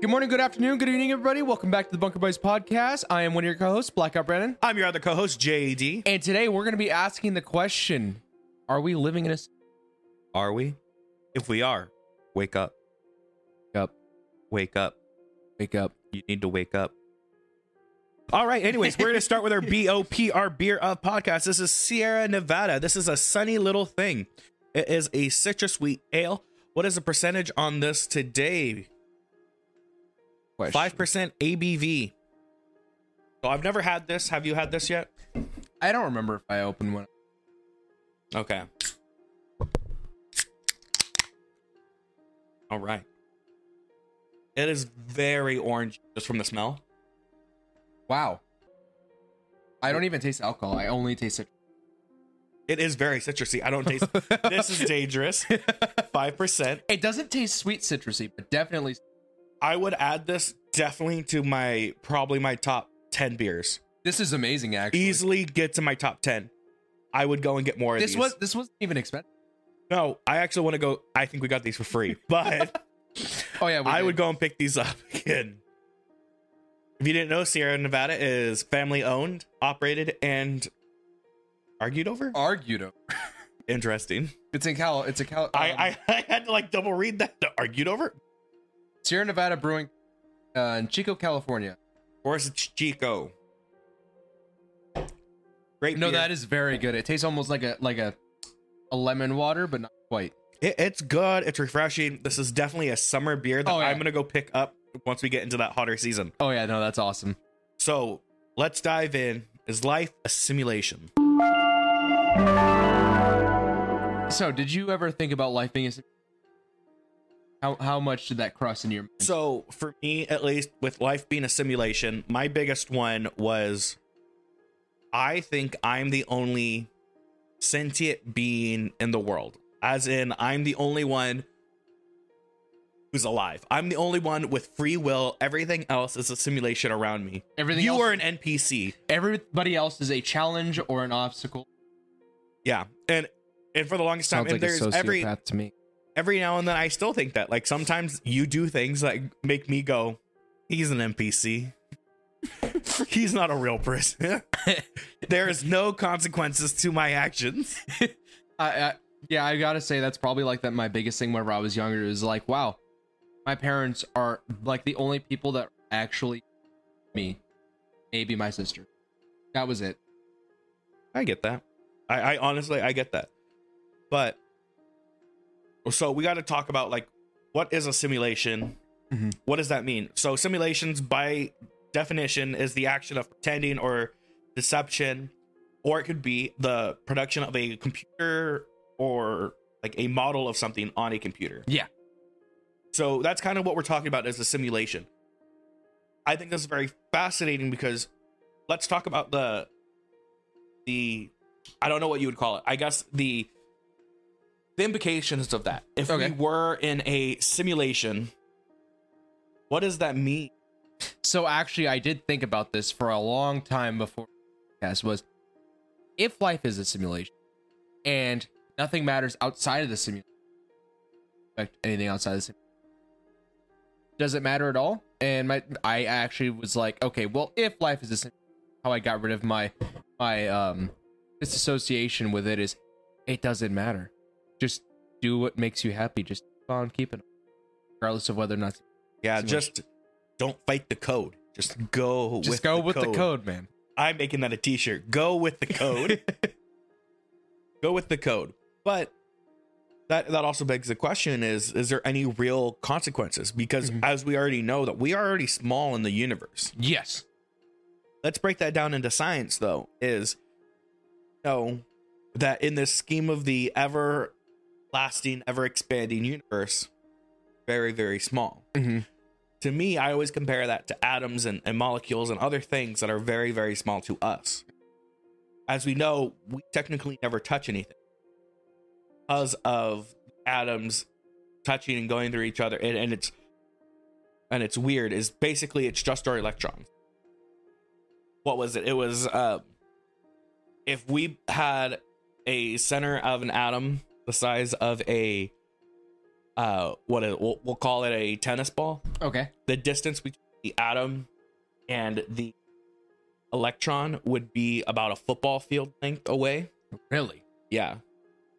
Good morning, good afternoon, good evening, everybody. Welcome back to the Bunker Boys podcast. I am one of your co-hosts, Blackout Brannon, I'm your other co-host, JD. and today we're going to be asking the question: Are we living in a Are we? If we are, wake up. Wake up? Wake up. Wake up! You need to wake up. All right. Anyways, we're gonna start with our BOP, our beer of podcast. This is Sierra Nevada. This is a sunny little thing. It is a citrus sweet ale. What is the percentage on this today? Question. Five percent ABV. So I've never had this. Have you had this yet? I don't remember if I opened one. Okay. All right. It is very orange just from the smell. Wow. I don't even taste alcohol. I only taste it. It is very citrusy. I don't taste. this is dangerous. Five percent. It doesn't taste sweet citrusy, but definitely. I would add this definitely to my probably my top ten beers. This is amazing. Actually, Easily get to my top ten. I would go and get more of This these. was this wasn't even expensive. no. I actually want to go. I think we got these for free, but Oh yeah, we I did. would go and pick these up again. If you didn't know, Sierra Nevada is family owned, operated, and argued over. argued. over. Interesting. It's in Cal. It's a Cal. um, I, I I had to like double read that. Argued over. Sierra Nevada Brewing uh, in Chico, California. Or is it Chico? Great. Beer. No, beer. that is very good. It tastes almost like a like a a lemon water, but not quite. It, it's good. It's refreshing. This is definitely a summer beer that Oh, yeah. I'm gonna go pick up once we get into that hotter season. Oh yeah, no, that's awesome. So let's dive in. Is life a simulation? So, did you ever think about life being a sim- how how much did that cross in your mind? So for me, at least, with life being a simulation, my biggest one was I think I'm the only sentient being in the world. As in, I'm the only one who's alive. I'm the only one with free will. Everything else is a simulation around me. Everything you else, are an NPC. everybody else is a challenge or an obstacle. Yeah. And and for the longest time, Sounds and like a there's every sociopath to me. Every now and then I still think that. Like sometimes you do things that make me go, he's an NPC. he's not a real person. there is no consequences to my actions. I, I yeah, I gotta say that's probably like that. My biggest thing whenever I was younger is like, wow, my parents are like the only people that actually me, maybe my sister. That was it. I get that. I, I honestly I get that. But so we got to talk about like what is a simulation? Mhm. What does that mean? So simulations by definition is the action of pretending or deception or it could be the production of a computer or like a model of something on a computer. Yeah. So that's kind of what we're talking about as a simulation. I think this is very fascinating because let's talk about the the I don't know what you would call it. I guess the the implications of that. If Okay. we were in a simulation, what does that mean? So actually, I did think about this for a long time before podcast was if life is a simulation and nothing matters outside of the simulation, anything outside of the simulation, does it matter at all? And my I actually was like, okay, well, if life is a simulation, how I got rid of my my um disassociation with it is it doesn't matter. Just do what makes you happy. Just keep on keeping, it, regardless of whether or not. Yeah, just don't fight the code. Just go Just with go the with code. the code, man. I'm making that a t-shirt. Go with the code. go with the code. But that that also begs the question is is there any real consequences? Because Mhm. as we already know that we are already small in the universe. Yes. Let's break that down into science though. Is know that in this scheme of the ever lasting, ever expanding universe, very, very small. Mhm. To me, I always compare that to atoms and, and molecules and other things that are very, very small to us. As we know, we technically never touch anything because of atoms touching and going through each other. And, and it's and it's weird, is basically it's just our electrons. What was it? It was uh if we had a center of an atom the size of a uh what it, we'll, we'll call it a tennis ball. Okay. The distance between the atom and the electron would be about a football field length away. Really? Yeah.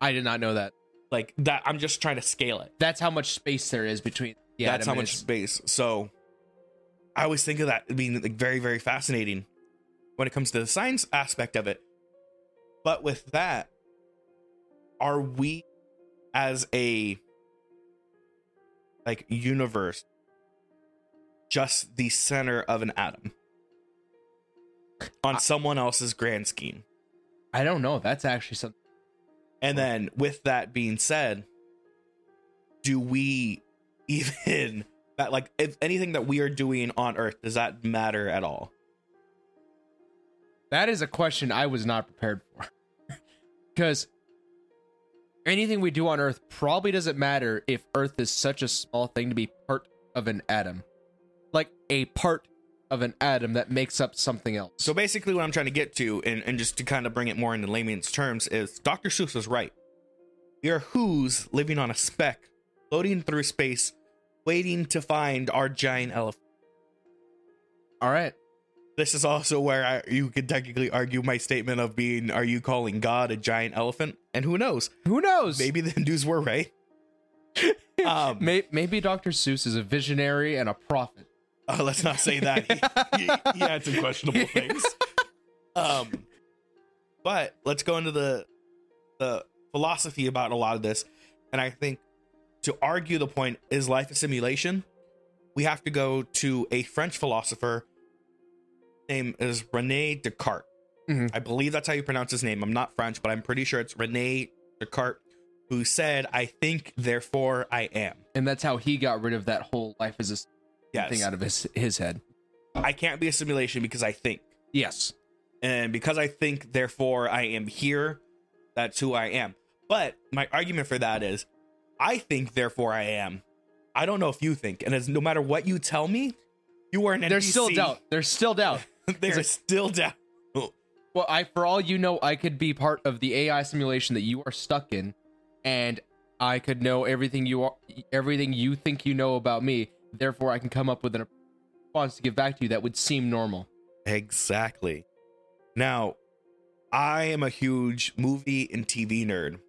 I did not know that. Like that I'm just trying to scale it. That's how much space there is between. the That's how much its- space. So I always think of that being like very, very fascinating when it comes to the science aspect of it. But with that, are we as a like universe just the center of an atom on someone else's grand scheme? I don't know. That's actually something. And then with that being said, do we even that like if anything that we are doing on Earth, does that matter at all? That is a question I was not prepared for. Because anything we do on Earth probably doesn't matter if Earth is such a small thing to be part of an atom. Like a part of an atom that makes up something else. So basically what I'm trying to get to, and, and just to kind of bring it more into layman's terms, is Dr. Seuss was right. We are Whos living on a speck, floating through space, waiting to find our giant elephant. all right. This is also where I, you could technically argue my statement of being, are you calling God a giant elephant? And who knows? Who knows? Maybe the Hindus were right. um, May- maybe Dr. Seuss is a visionary and a prophet. uh, let's not say that. He, he, he had some questionable things. Um, but let's go into the the philosophy about a lot of this. And I think to argue the point is life a simulation, we have to go to a French philosopher. Name is Rene Descartes. Mhm. I believe that's how you pronounce his name. I'm not French, but I'm pretty sure it's Rene Descartes, who said, "I think, therefore I am." And that's how he got rid of that whole life as a Yes, thing out of his his head. I can't be a simulation because I think. Yes. and because I think, therefore, I am here. That's who I am. But my argument for that is, I think, therefore, I am. I don't know if you think, and as no matter what you tell me, you are an NPC. There's still doubt. There's still doubt. There's still doubt. Well, I for all you know, I could be part of the AI simulation that you are stuck in, and I could know everything you are, everything you think you know about me. Therefore, I can come up with an response to give back to you that would seem normal. Exactly. Now, I am a huge movie and TV nerd,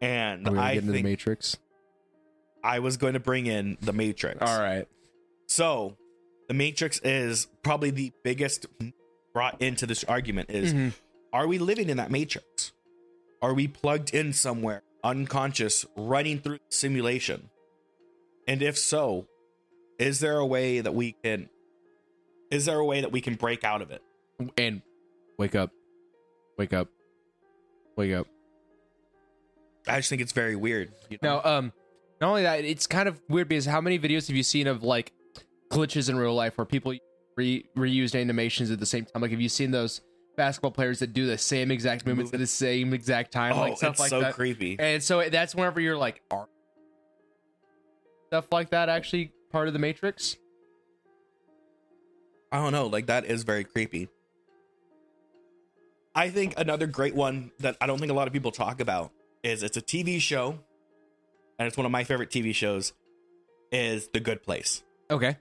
and Are we I get into the think Matrix? I was going to bring in the Matrix. All right. So, the Matrix is probably the biggest brought into this argument is Mhm. are we living in that matrix? Are we plugged in somewhere unconscious running through the simulation? And if so, is there a way that we can is there a way that we can break out of it? And wake up, wake up, wake up. I just think it's very weird. you know? Now, um, not only that, it's kind of weird because how many videos have you seen of like glitches in real life where people re- reused animations at the same time? Like, have you seen those basketball players that do the same exact movements at the same exact time? oh, like stuff like so that. creepy. And so that's whenever you're like, are stuff like that actually part of the Matrix? I don't know, like that is very creepy. I think another great one that I don't think a lot of people talk about is it's a TV show, and it's one of my favorite TV shows. Is The Good Place. Okay.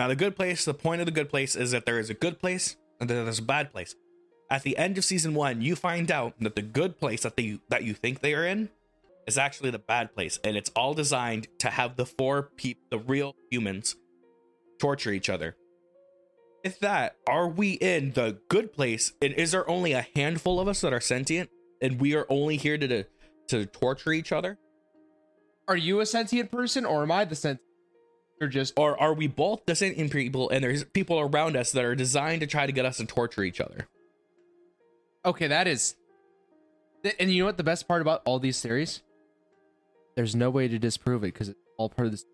Now, The Good Place. The point of The Good Place is that there is a good place and then there's a bad place. At the end of season one, you find out that the good place that they that you think they are in is actually the bad place, and it's all designed to have the four people, the real humans, torture each other. If that, are we in the good place? And is there only a handful of us that are sentient, and we are only here to to, to torture each other, Are you a sentient person or am I the sentient? You're just or are we both the sentient people, and there's people around us that are designed to try to get us to torture each other? okay. That is, and you know what the best part about all these theories? There's no way to disprove it because it's all part of this.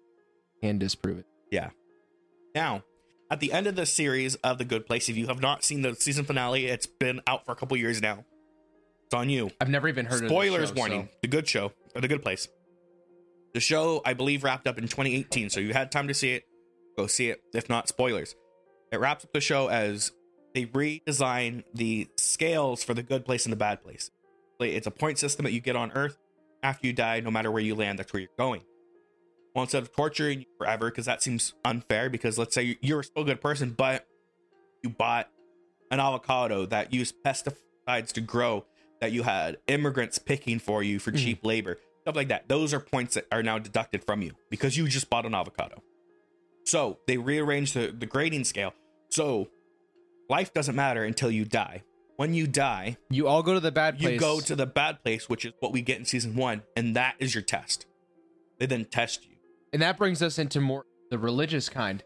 Can disprove it. Yeah. Now, at the end of the series of The Good Place, if you have not seen the season finale, it's been out for a couple years now. It's on you. I've never even heard of Spoilers warning. so- The Good Show or The Good Place. The show, I believe, wrapped up in 2018, so you had time to see it. Go see it. If not, spoilers. It wraps up the show as they redesign the scales for the good place and the bad place. It's a point system that you get on Earth, after you die, no matter where you land, that's where you're going. Well, instead of torturing you forever, because that seems unfair, because let's say you're still a good person, but you bought an avocado that used pesticides to grow, that you had immigrants picking for you for Mhm. cheap labor, stuff like that. Those are points that are now deducted from you because you just bought an avocado. So they rearrange the, the grading scale. So life doesn't matter until you die. When you die, You all go to the bad place. you go to the bad place, which is what we get in season one, and that is your test. They then test you. and that brings us into more the religious kind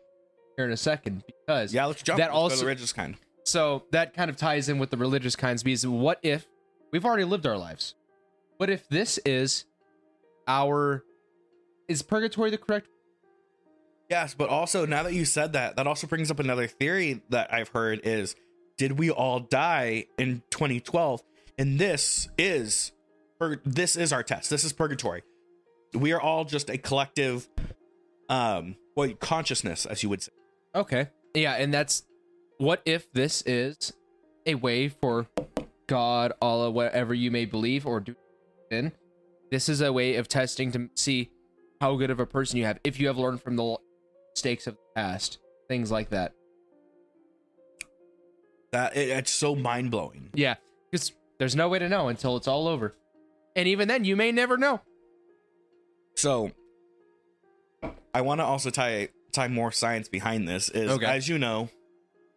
here in a second because Yeah, let's jump. That Let's also- the religious kind. so that kind of ties in with the religious kinds because what if we've already lived our lives what if this is our is purgatory the correct Yes, but also now that you said that, that also brings up another theory that I've heard is did we all die in 2012? And this is or this is our test. This is purgatory. We are all just a collective um well consciousness, as you would say. okay yeah and that's what if this is a way for god allah whatever you may believe or do in this is a way of testing to see how good of a person you have if you have learned from the mistakes of the past things like that That it, it's so mind blowing. Yeah, because there's no way to know until it's all over. And even then, you may never know. So I want to also tie tie more science behind this is Okay. as you know,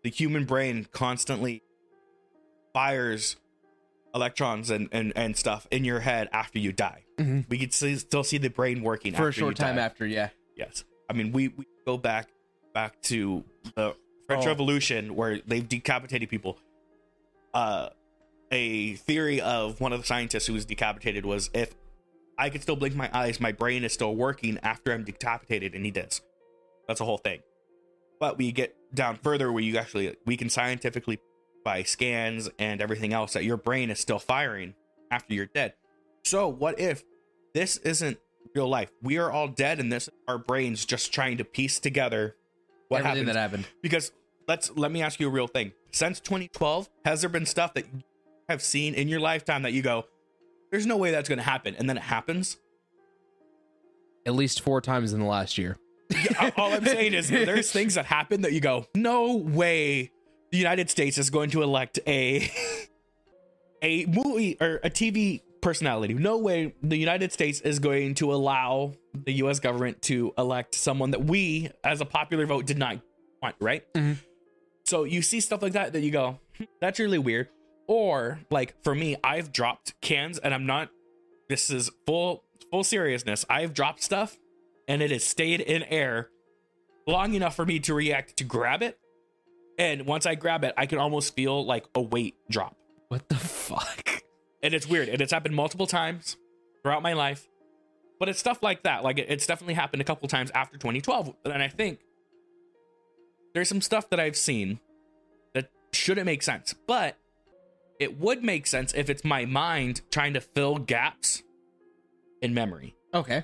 the human brain constantly fires electrons and, and, and stuff in your head after you die. Mhm. We can see, still see the brain working For a short time die. after, yeah. Yes. I mean, we, we go back back to the French Oh. Revolution where they've decapitated people. Uh, a theory of one of the scientists who was decapitated was if I could still blink my eyes, my brain is still working after I'm decapitated, and he does. That's a whole thing. But we get down further where you actually we can scientifically by scans and everything else that your brain is still firing after you're dead. So what if this isn't real life? We are all dead, and this is our brains just trying to piece together what Everything happens. that happened. because let's let me ask you a real thing. Since 2012, has there been stuff that you have seen in your lifetime that you go, "There's no way that's going to happen," and then it happens? At least four times in the last year. Yeah, all I'm saying is there's things that happen that you go, no way the United States is going to elect a a movie or a TV personality. No way the United States is going to allow the US government to elect someone that we as a popular vote did not want, right? Mhm. So you see stuff like that that you go, "Hmm, that's really weird. Or like for me, I've dropped cans and I'm not this is full full seriousness. I've dropped stuff and it has stayed in air long enough for me to react to grab it. And once I grab it, I can almost feel like a weight drop. What the fuck? And it's weird. And it's happened multiple times throughout my life. But it's stuff like that. Like it's definitely happened a couple times after 2012. And I think there's some stuff that I've seen that shouldn't make sense. But it would make sense if it's my mind trying to fill gaps in memory. Okay.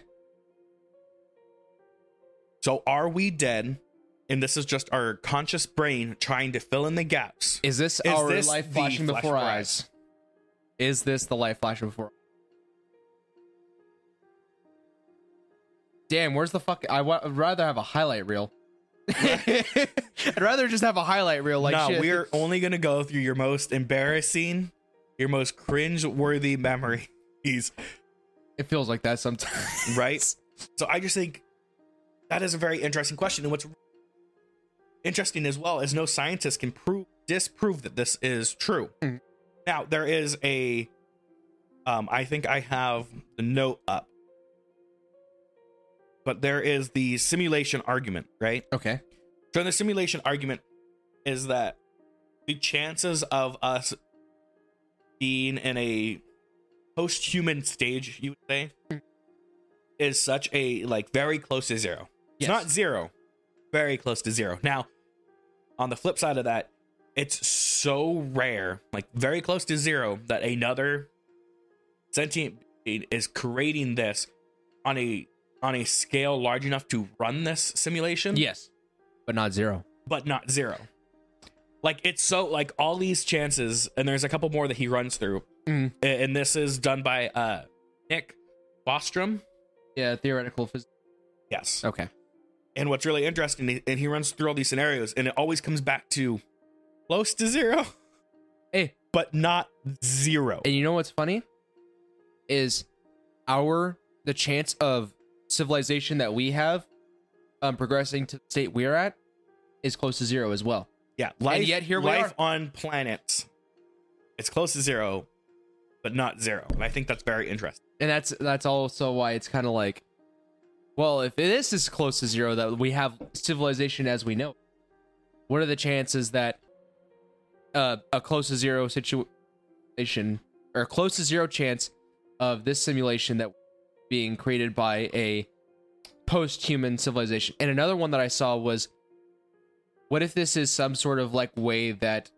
So are we dead? And this is just our conscious brain trying to fill in the gaps. Is this Is our this life flashing before our eyes? Is this the light flashing before? Damn, where's the fuck? I I'd rather have a highlight reel. I'd rather just have a highlight reel. Like no, shit. we're only gonna go through your most embarrassing, your most cringe-worthy memories, It feels like that sometimes. right? so I just think that is a very interesting question. And what's interesting as well is no scientist can prove disprove that this is true. Mhm. Now there is a um I think I have the note up. But there is the simulation argument, right? Okay. So the simulation argument is that the chances of us being in a post-human stage, you would say, is such a like very close to zero. It's not zero, very close to zero. Now, on the flip side of that, it's so rare, like very close to zero, that another sentient being is creating this on a on a scale large enough to run this simulation Yes, but not zero. but not zero. Like it's so like all these chances, and there's a couple more that he runs through. A- and this is done by uh Nick Bostrom. Yeah, theoretical physics. Yes. Okay. And what's really interesting, and he runs through all these scenarios, and it always comes back to close to zero, Hey, but not zero. and you know what's funny? Is our the chance of civilization that we have um progressing to the state we're at is close to zero as well. Yeah, life. yet here we life are. on planets, it's close to zero, but not zero. And I think that's very interesting. and that's that's also why it's kind of like well if this is close to zero that we have civilization as we know what are the chances that uh, a close to zero situation or close to zero chance of this simulation that being created by a post-human civilization and another one that i saw was what if this is some sort of like way that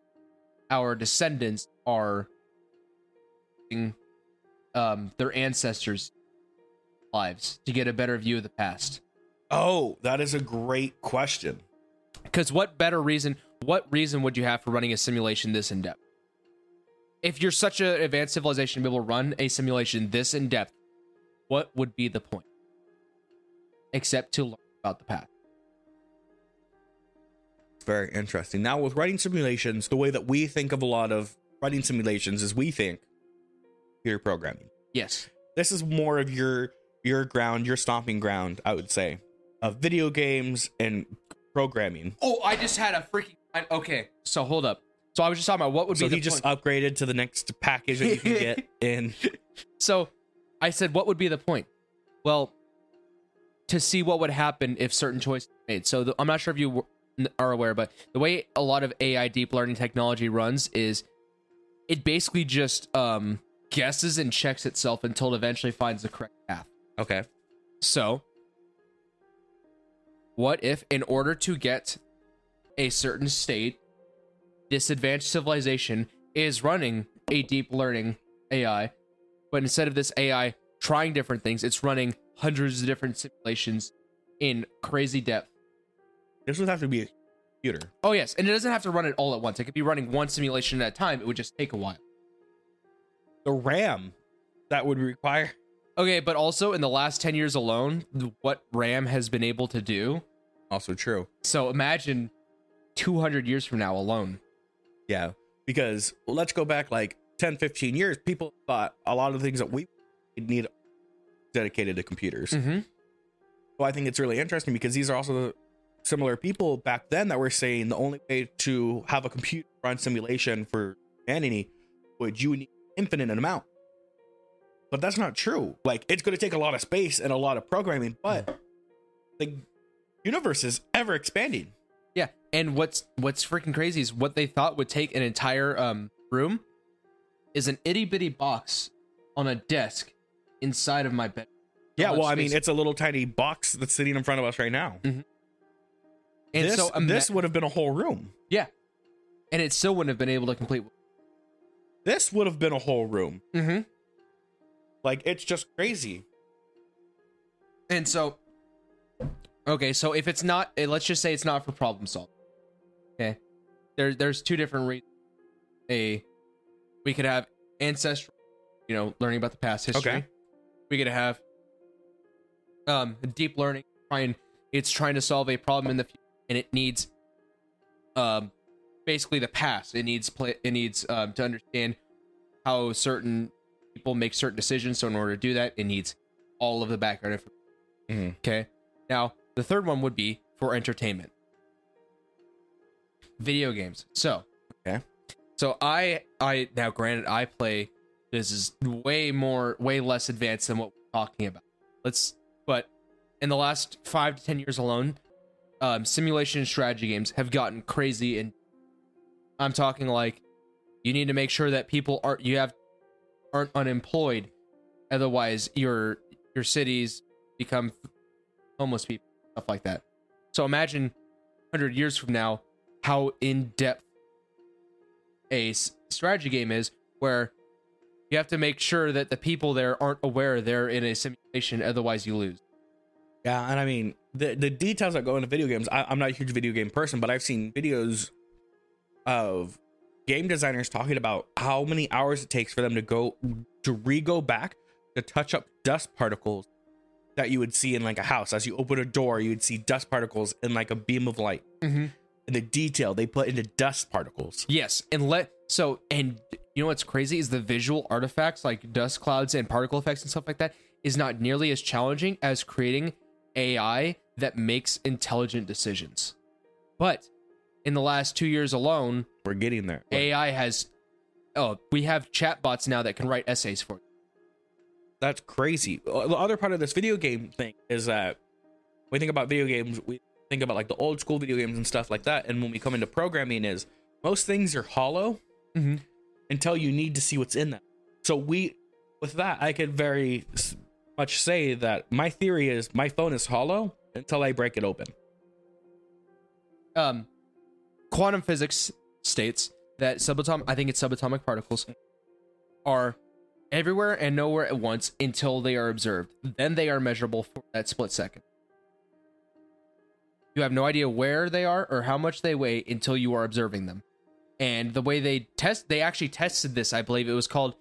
our descendants are um their ancestors lives to get a better view of the past Oh, that is a great question. because what better reason what reason would you have for running a simulation this in depth if you're such an advanced civilization to be able to run a simulation this in depth what would be the point except to learn about the past It's very interesting. Now, with writing simulations, the way that we think of a lot of writing simulations is we think computer programming. yes This is more of your your ground, your stomping ground, I would say, of video games and programming. oh i just had a freaking okay so hold up so i was just talking about what would So be the he just point. upgraded to the next package that you can get in. So I said, what would be the point? Well, to see what would happen if certain choices were made. So the, I'm not sure if you were- are aware, but the way a lot of AI deep learning technology runs is it basically just um, guesses and checks itself until it eventually finds the correct path. Okay. So, what if, in order to get a certain state, this advanced civilization is running a deep learning AI, but instead of this AI trying different things, it's running hundreds of different simulations in crazy depth. This would have to be a computer. Oh, yes, and it doesn't have to run it all at once. It could be running one simulation at a time. It would just take a while. The RAM that would require. Okay, but also in the last 10 years alone, what RAM has been able to do. Also true. So imagine 200 years from now alone. Yeah. Because well, let's go back like 10, 15 years. People thought a lot of the things that we need dedicated to computers. Mm-hmm. So I think it's really interesting because these are also the similar people back then that were saying the only way to have a computer run simulation for humanity would you need infinite amount. But that's not true. Like it's going to take a lot of space and a lot of programming, but the universe is ever expanding. Yeah, and what's what's freaking crazy is what they thought would take an entire um room is an itty bitty box on a desk inside of my bed. Yeah, well, I mean, it's a little tiny box that's sitting in front of us right now. and this, so ima- this would have been a whole room. yeah, and it still wouldn't have been able to complete. This would have been a whole room. Mm-hmm. Like it's just crazy. And so, okay, so if it's not, eh, let's just say it's not for problem solving. Okay, there there's two different reasons. A, we could have ancestral, you know, learning about the past history. Okay. We could have um deep learning, trying it's trying to solve a problem in the future, and it needs um basically the past. It needs play. It needs um to understand how certain people make certain decisions. So in order to do that, it needs all of the background information. Mhm. Okay. Now, the third one would be for entertainment. Video games. So, Okay. So I I now granted I play this is way more way less advanced than what we're talking about. Let's but in the last 5 to 10 years alone, um simulation and strategy games have gotten crazy and I'm talking like you need to make sure that people aren't you have aren't unemployed otherwise your your cities become homeless people stuff like that so imagine 100 years from now how in depth a strategy game is where you have to make sure that the people there aren't aware they're in a simulation otherwise you lose Yeah, and I mean the the details that go into video games. I, I'm not a huge video game person, but I've seen videos of game designers talking about how many hours it takes for them to go to re go back to touch up dust particles that you would see in like a house. As you open a door, you would see dust particles in like a beam of light. Mm-hmm. And the detail they put into dust particles. Yes, and let so and you know what's crazy is the visual artifacts like dust clouds and particle effects and stuff like that is not nearly as challenging as creating AI that makes intelligent decisions. But in the last 2 years alone, We're getting there. AI has oh, we have chatbots now that can write essays for you. That's crazy. Uh, The other part of this video game thing is that we think about video games, we think about like the old school video games and stuff like that. And when we come into programming, is most things are hollow Mhm. until you need to see what's in them. So we, with that, I could very much say that my theory is my phone is hollow until I break it open. um, quantum physics states that subatomic i think it's subatomic particles are everywhere and nowhere at once until they are observed then they are measurable for that split second you have no idea where they are or how much they weigh until you are observing them and the way they test they actually tested this i believe it was called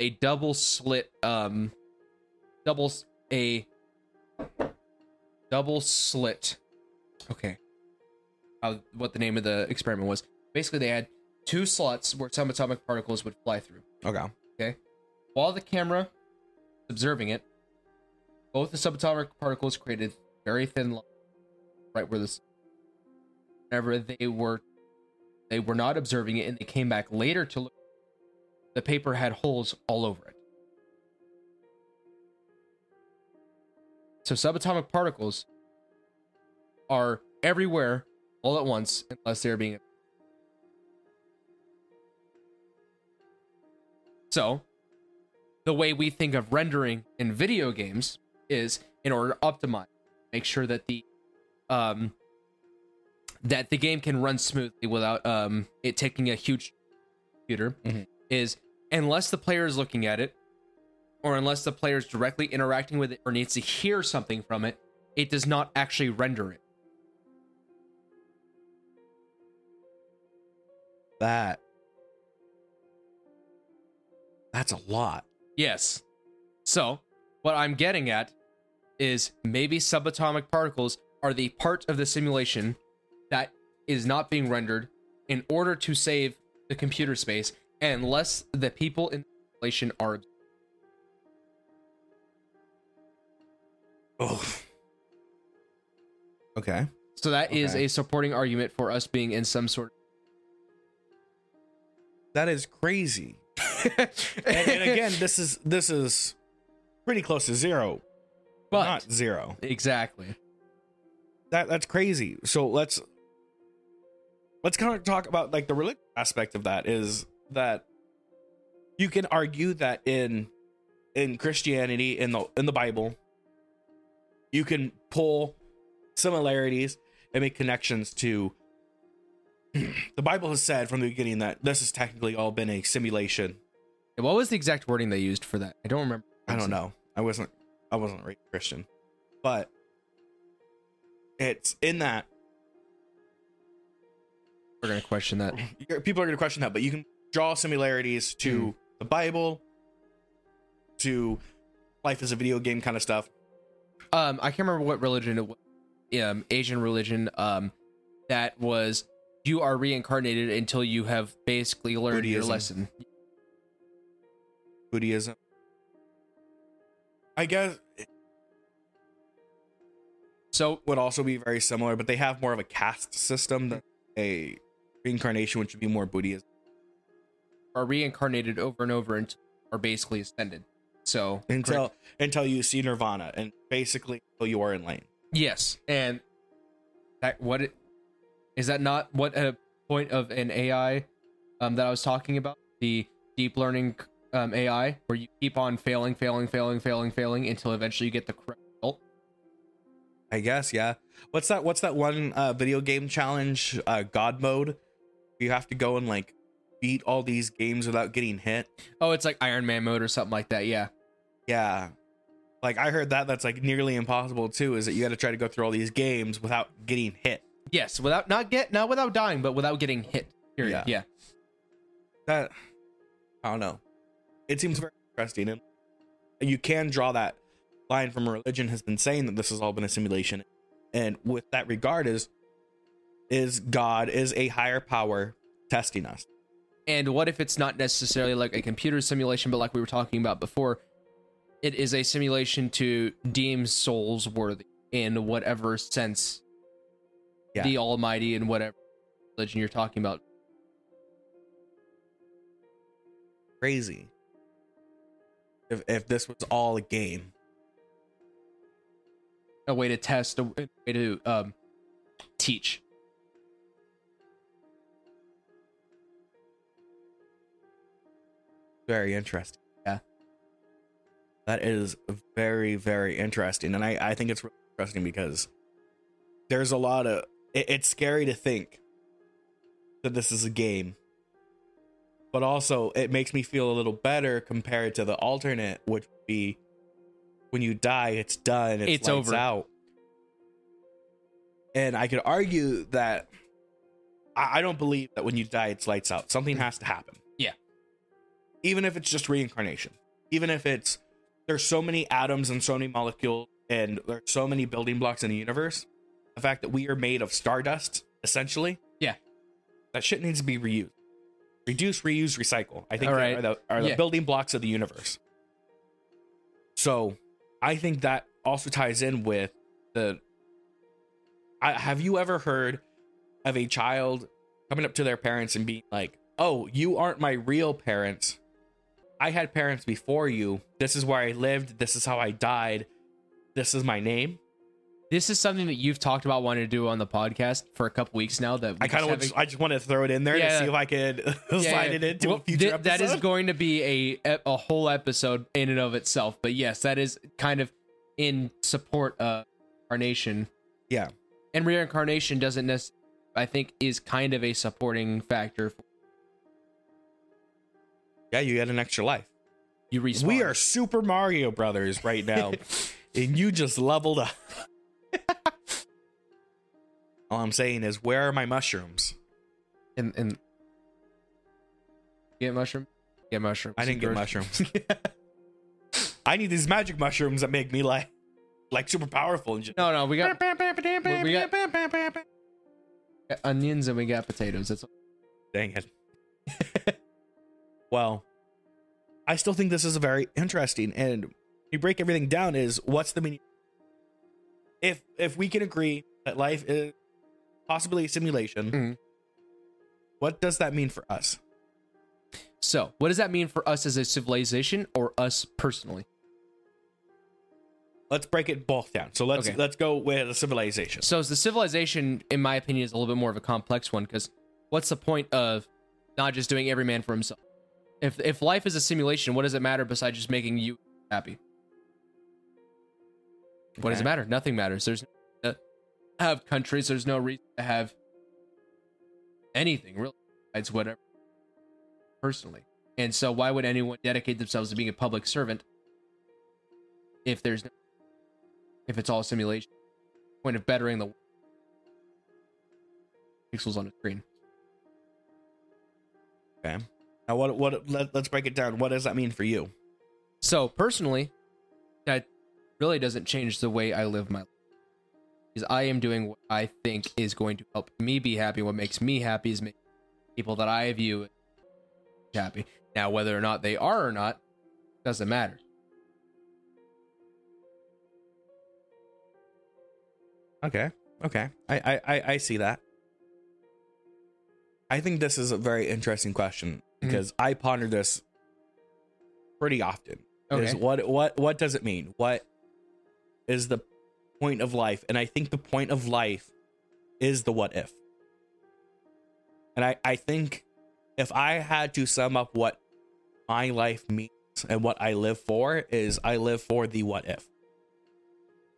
a double slit um double a double slit okay how what the name of the experiment was. Basically, they had two slots where some atomic particles would fly through. Okay. Okay, while the camera was observing it, both the subatomic particles created very thin lines right where this. Whenever they were, they were not observing it, and they came back later to look. The paper had holes all over it. So subatomic particles are everywhere all at once unless they're being so the way we think of rendering in video games is in order to optimize make sure that the um that the game can run smoothly without um it taking a huge computer Mhm. is unless the player is looking at it or unless the player is directly interacting with it or needs to hear something from it it does not actually render it That. That's a lot. Yes. So, what I'm getting at is maybe subatomic particles are the part of the simulation that is not being rendered in order to save the computer space unless the people in the simulation are Oh. Okay. so that is Okay. a supporting argument for us being in some sort That is crazy. And, and again, this is this is pretty close to zero, but not zero. exactly That that's crazy. So let's let's kind of talk about like the religious aspect of that is that you can argue that in in Christianity in the in the Bible you can pull similarities and make connections to the Bible has said from the beginning that this has technically all been a simulation. What was the exact wording they used for that i don't remember I don't know. I wasn't I wasn't raised Christian. But it's in that we're gonna question that people are going to question that, but you can draw similarities to Mhm. the Bible, to life as a video game kind of stuff. um i can't remember what religion it was um asian religion um that was you are reincarnated until you have basically learned your lesson Buddhism. I guess so would also be very similar, but they have more of a caste system than a reincarnation, which would be more Buddhism. are reincarnated over and over and are basically ascended so Until until you see Nirvana, and basically until you are enlightened. yes and that what it is that not what a point of an ai um that i was talking about the deep learning um ai where you keep on failing failing failing failing failing until eventually you get the correct result I guess, yeah. What's that? What's that one uh, video game challenge? Uh, God mode. You have to go and like beat all these games without getting hit. oh it's like iron man mode or something like that yeah Yeah, like I heard that that's like nearly impossible too. Is that you got to try to go through all these games without getting hit. Yes, without not get not without dying, but without getting hit. Period. Yeah. Yeah. That I don't know. It seems very interesting, and you can draw that line from a religion has been saying that this has all been a simulation and with that regard is is god is a higher power testing us And what if it's not necessarily like a computer simulation, but like we were talking about before, it is a simulation to deem souls worthy in whatever sense Yeah. the Almighty and whatever religion you're talking about. crazy if if this was all a game A way to test, a way to um, teach. very interesting Yeah. that is very very interesting and i i think it's really interesting because there's a lot of it, it's scary to think that this is a game but also it makes me feel a little better compared to the alternate which would be when you die it's done it's, It's lights over. out and i could argue that I, I don't believe that when you die it's lights out something has to happen Yeah. even if it's just reincarnation even if it's there's so many atoms and so many molecules and there's so many building blocks in the universe the fact that we are made of stardust essentially Yeah. that shit needs to be reused reduce reuse recycle i think right. are the, are the Yeah. building blocks of the universe. So i think that also ties in with the I, have you ever heard of a child coming up to their parents and being like oh you aren't my real parents. I had parents before you. This is where i lived. This is how i died. This is my name This is something that you've talked about wanting to do on the podcast for a couple weeks now. That we I kind of haven't- I just wanted to throw it in there Yeah. to see if I could Yeah, slide yeah. it into Well, a future episode. That is going to be a a whole episode in and of itself. But yes, that is kind of in support of incarnation. Yeah. and reincarnation doesn't necessarily. I think is kind of a supporting factor. For yeah, you get an extra life. you respawn. We are Super Mario Brothers right now, and you just leveled up. All I'm saying is, where are my mushrooms? And in get mushroom. Get mushroom. I didn't get mushrooms. I need these magic mushrooms that make me like, like super powerful and just. no, no, we got we got- got onions and we got potatoes. That's Dang it. well, I still think this is a very interesting, and you break everything down. Is what's the meaning? If if we can agree that life is possibly a simulation, Mhm. what does that mean for us? so. What does that mean for us as a civilization or us personally? Let's break it both down. So let's Okay. let's go with a civilization. So the civilization, in my opinion, is a little bit more of a complex one because what's the point of not just doing every man for himself? If if life is a simulation, what does it matter besides just making you happy? What does it matter? Nothing matters. There's no have countries. There's no reason to have anything really besides whatever personally. And so, why would anyone dedicate themselves to being a public servant if there's no, if it's all simulation? Point of bettering the pixels on the screen. Okay. Now what what let, let's break it down. What does that mean for you? So personally, that really doesn't change the way I live my life. Because I am doing what I think is going to help me be happy. What makes me happy is make people that I view happy. Now, whether or not they are or not doesn't matter. Okay. Okay. I, I, I, see that. I think this is a very interesting question Mhm. because I ponder this pretty often. Is Okay. what what what does it mean? What is the point of life? And I think the point of life is the what if. And I, I think if I had to sum up what my life means and what I live for is I live for the what if.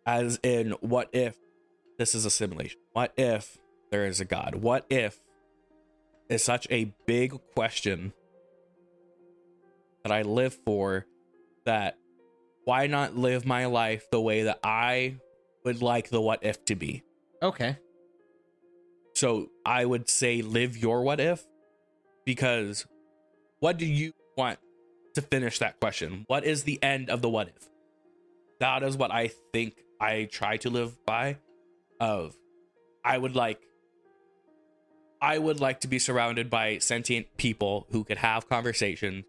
As in what if this is a simulation? What if there is a God? What if is such a big question that I live for that why not live my life the way that I would like the what if to be? Okay. So I would say live your what if because what do you want to finish that question. What is the end of the what if? That is what I think I try to live by. Of I would like I would like to be surrounded by sentient people who could have conversations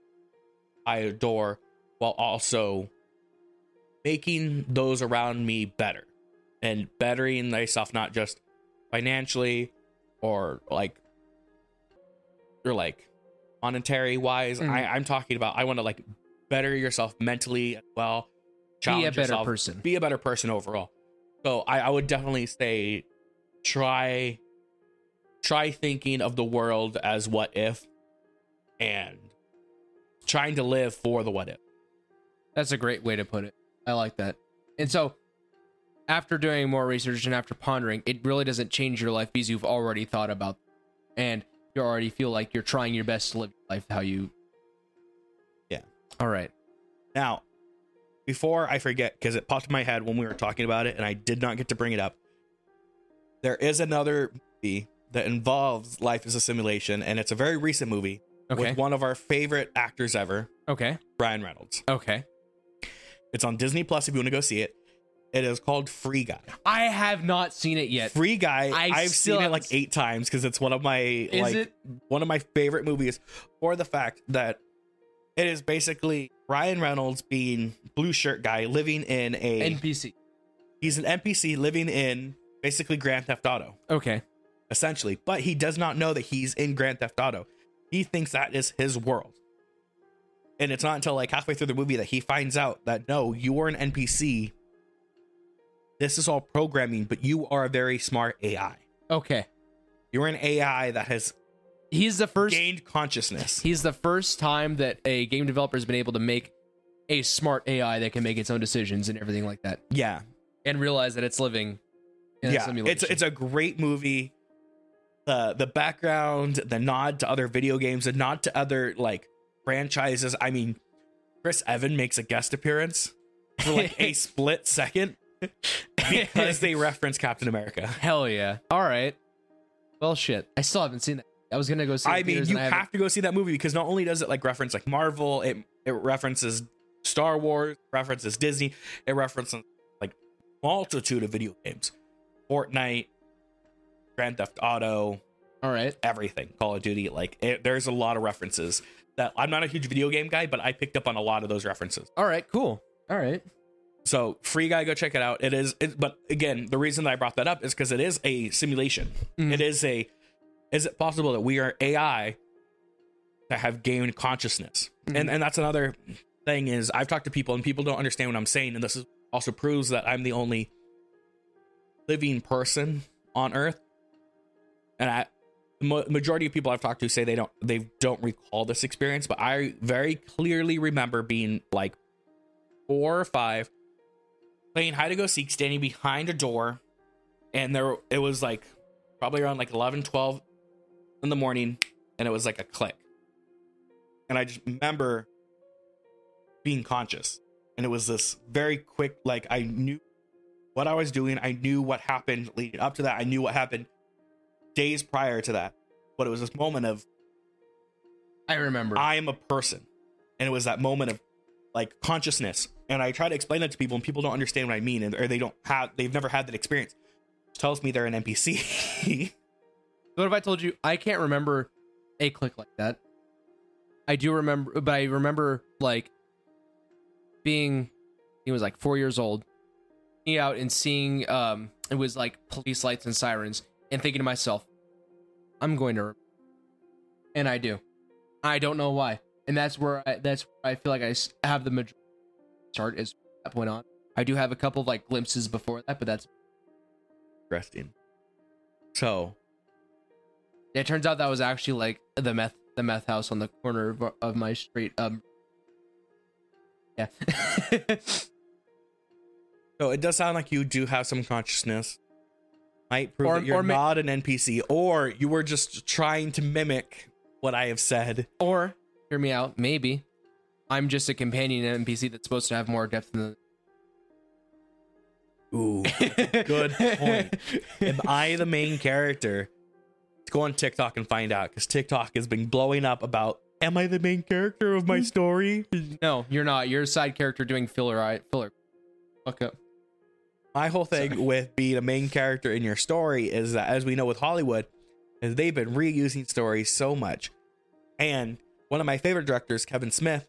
I adore while also making those around me better and bettering myself not just financially or like or like monetary wise. Mhm. I, I'm talking about I want to like better yourself mentally as well. Be a better yourself, person. Be a better person overall. So I, I would definitely say try try thinking of the world as what if and trying to live for the what if. That's a great way to put it. I like that. And so, after doing more research and after pondering, it really doesn't change your life because you've already thought about, and you already feel like you're trying your best to live life how you. Yeah. All right. Now, before I forget, because it popped in my head when we were talking about it, and I did not get to bring it up. There is another movie that involves life as a simulation, and it's a very recent movie Okay. with one of our favorite actors ever, Okay. Ryan Reynolds. Okay. It's on Disney Plus if you want to go see it. It is called Free Guy. I have not seen it yet. Free Guy. I I've seen it like eight times because it's one of my Is like it? one of my favorite movies for the fact that it is basically Ryan Reynolds being blue shirt guy living in a NPC. he's an NPC living in basically Grand Theft Auto Okay. essentially, but he does not know that he's in Grand Theft Auto. He thinks that is his world. And it's not until like halfway through the movie that he finds out that no, you are an NPC. This is all programming, but you are a very smart AI. Okay. You're an AI that has He's the first. gained consciousness. He's the first time that a game developer has been able to make a smart AI that can make its own decisions and everything like that, Yeah. and realize that it's living in a yeah. simulation. It's it's a great movie. The the background, the nod to other video games, the nod to other like franchises. I mean, Chris Evan makes a guest appearance for like a split second because they reference Captain America. Hell yeah. All right. Well, shit. I still haven't seen that. I was gonna go see. I mean, you I haven't- have to go see that movie because not only does it like reference like Marvel, it it references Star Wars, references Disney, it references like multitude of video games, Fortnite, Grand Theft Auto, All right. everything, Call of Duty. Like it, there's a lot of references that I'm not a huge video game guy, but I picked up on a lot of those references. All right. Cool. All right. So free guy, go check it out. It is, it, but again, the reason that I brought that up is because it is a simulation. Mhm. It is a. Is it possible that we are AI that have gained consciousness? And and that's another thing is I've talked to people and people don't understand what I'm saying, and this is also proves that I'm the only living person on Earth. And I, the majority of people I've talked to say they don't they don't recall this experience, but I very clearly remember being like four or five playing hide and go seek, standing behind a door, and there it was like probably around like 11, 12 in the morning, and it was like a click. And I just remember being conscious. And it was this very quick, like I knew what I was doing. I knew what happened leading up to that. I knew what happened days prior to that. But it was this moment of I remember. I am a person. And it was that moment of like consciousness. And I try to explain that to people, and people don't understand what I mean, and or they don't have they've never had that experience. Tells me they're an NPC. what if I told you I can't remember a click like that? I do remember, but I remember like being, he was like four years old, out and seeing, um, it was like police lights and sirens, and thinking to myself, I'm going to, and I do. I don't know why, and that's where I, that's where I feel like I have the majority start is that point on. I do have a couple of like glimpses before that, but that's Interesting. So It turns out that was actually like the meth the meth house on the corner of, of my street. Um, yeah. So it does sound like you do have some consciousness. Might prove Or- that you're ma- not an NPC, or you were just trying to mimic what I have said. or hear me out. Maybe I'm just a companion NPC that's supposed to have more depth than the Ooh, good point. Am I the main character? Let's go on TikTok and find out because TikTok has been blowing up about am I the main character of my story? No, you're not. You're a side character doing filler. I filler. Fuck up. My whole thing Sorry. with being a main character in your story is that, as we know with Hollywood, is they've been reusing stories so much. And one of my favorite directors, Kevin Smith,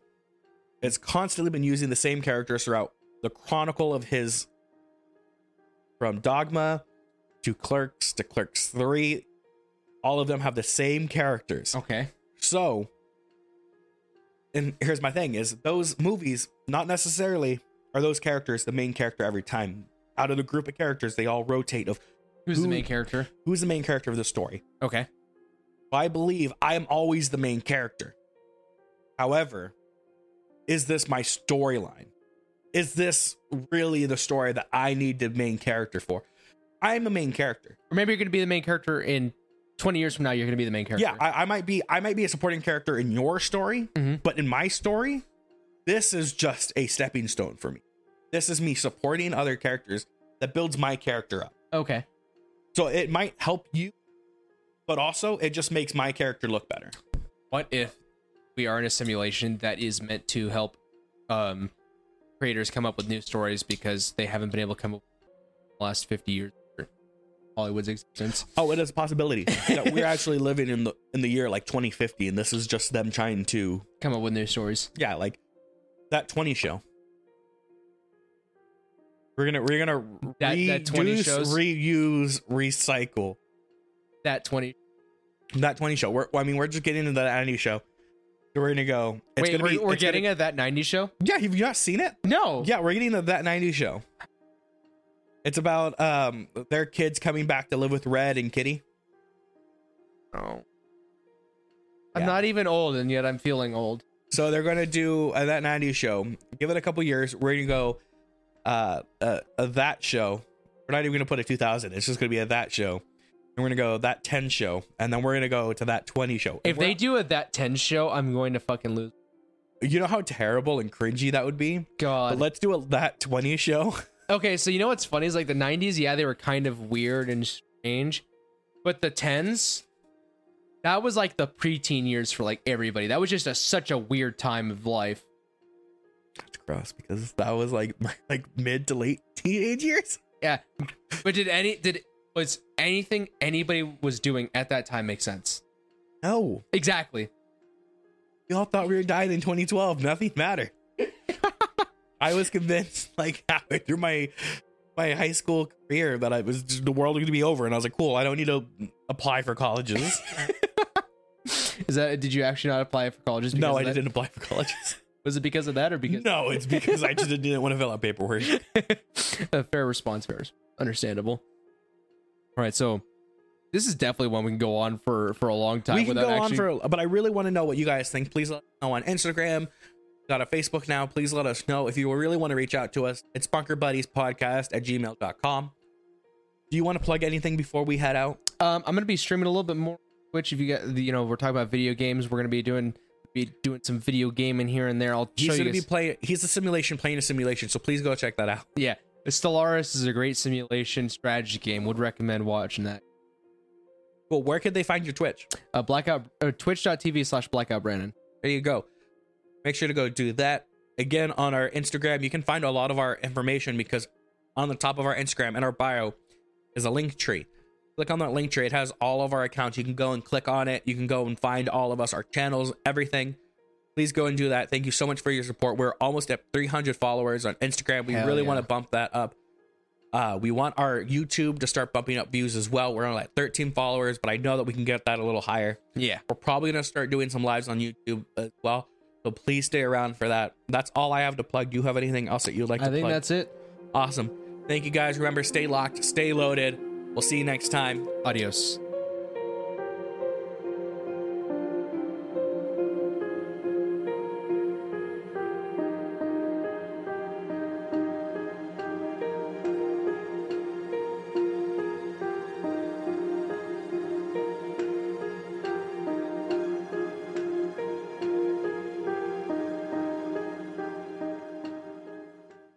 has constantly been using the same characters throughout the chronicle of his from Dogma to Clerks to Clerks 3. All of them have the same characters. Okay. So, and here's my thing: is those movies not necessarily are those characters the main character every time. Out of the group of characters, they all rotate of Who's Who- the main character? who's the main character of the story. Okay. I believe I am always the main character. However, is this my storyline? Is this really the story that I need the main character for? I'm a main character. Or maybe you're going to be the main character in 20 years from now. You're going to be the main character. Yeah, I, I might be I might be a supporting character in your story, Mhm. but in my story, this is just a stepping stone for me. This is me supporting other characters that builds my character up. okay. So it might help you, but also it just makes my character look better. What if we are in a simulation that is meant to help um, creators come up with new stories because they haven't been able to come up with the last 50 years Hollywood's existence? Oh, it is a possibility that we're actually living in the in the year like 2050, and this is just them trying to Come up with new stories. yeah, like that 20 show. We're gonna we're gonna That- that 20 reduce, shows? reuse, recycle That 20. that 20 show. We're, I mean, we're just getting into that 90 show. We're gonna go. It's Wait, gonna we're, be, we're getting gonna, at that 90s show? Yeah, have you not seen it? No. Yeah, we're getting to that 90 show. It's about um their kids coming back to live with Red and Kitty. Oh. I'm Yeah. not even old, and yet I'm feeling old. So they're gonna do uh, that 90s show. Give it a couple years. We're gonna go uh, uh, uh that show. We're not even gonna put a 2000. It's just gonna be a that show. And we're gonna go that 10 show, and then we're gonna go to that 20 show. If they do a that 10 show, I'm going to fucking lose. you know how terrible and cringy that would be. But God. let's do a that 20 show. Okay, so you know what's funny is like the 90s, yeah, they were kind of weird and strange, but the 10s, that was like the preteen years for like everybody. That was just a, such a weird time of life. That's gross because that was like my like mid to late teenage years. Yeah, but did any did was anything anybody was doing at that time make sense? No, Exactly. we all thought we were dying in 2012. Nothing mattered. I was convinced, like halfway through my my high school career, that I was just, the world was gonna be over, and I was like, "Cool, I don't need to apply for colleges." Is that did you actually not apply for colleges? no, I that? didn't apply for colleges. Was it because of that or because no, it's because I just didn't want to fill out paperwork. a fair response, fair, understandable. All right, so this is definitely one we can go on for for a long time we can without go actually. on for, but I really want to know what you guys think. Please let us know on Instagram. Got a Facebook now. Please let us know if you really want to reach out to us. It's Bunker Buddies Podcast at gmail.com. Do you want to plug anything before we head out? Um, I'm gonna be streaming a little bit more Twitch. If you get, you know, we're talking about video games. We're gonna be doing be doing some video gaming here and there. I'll He's show you. going to be guys- playing. He's a simulation playing a simulation. So please go check that out. yeah, Stellaris is a great simulation strategy game. Would recommend watching that. Well, where could they find your Twitch? Uh, blackout uh, twitch.tv slash blackout Brannon. There you go. Make sure to go do that. Again, on our Instagram, you can find a lot of our information because on the top of our Instagram and our bio is a link tree. Click on that link tree. It has all of our accounts. You can go and click on it. You can go and find all of us, our channels, everything. Please go and do that. Thank you so much for your support. We're almost at 300 followers on Instagram. We Hell really yeah. want to bump that up. Uh, we want our YouTube to start bumping up views as well. We're only at 13 followers, but I know that we can get that a little higher. Yeah. We're probably going to start doing some lives on YouTube as well. So please stay around for that. That's all I have to plug. Do you have anything else that you'd like I to think plug? that's it. awesome. Thank you guys. Remember, stay locked, stay loaded. We'll see you next time. Adios.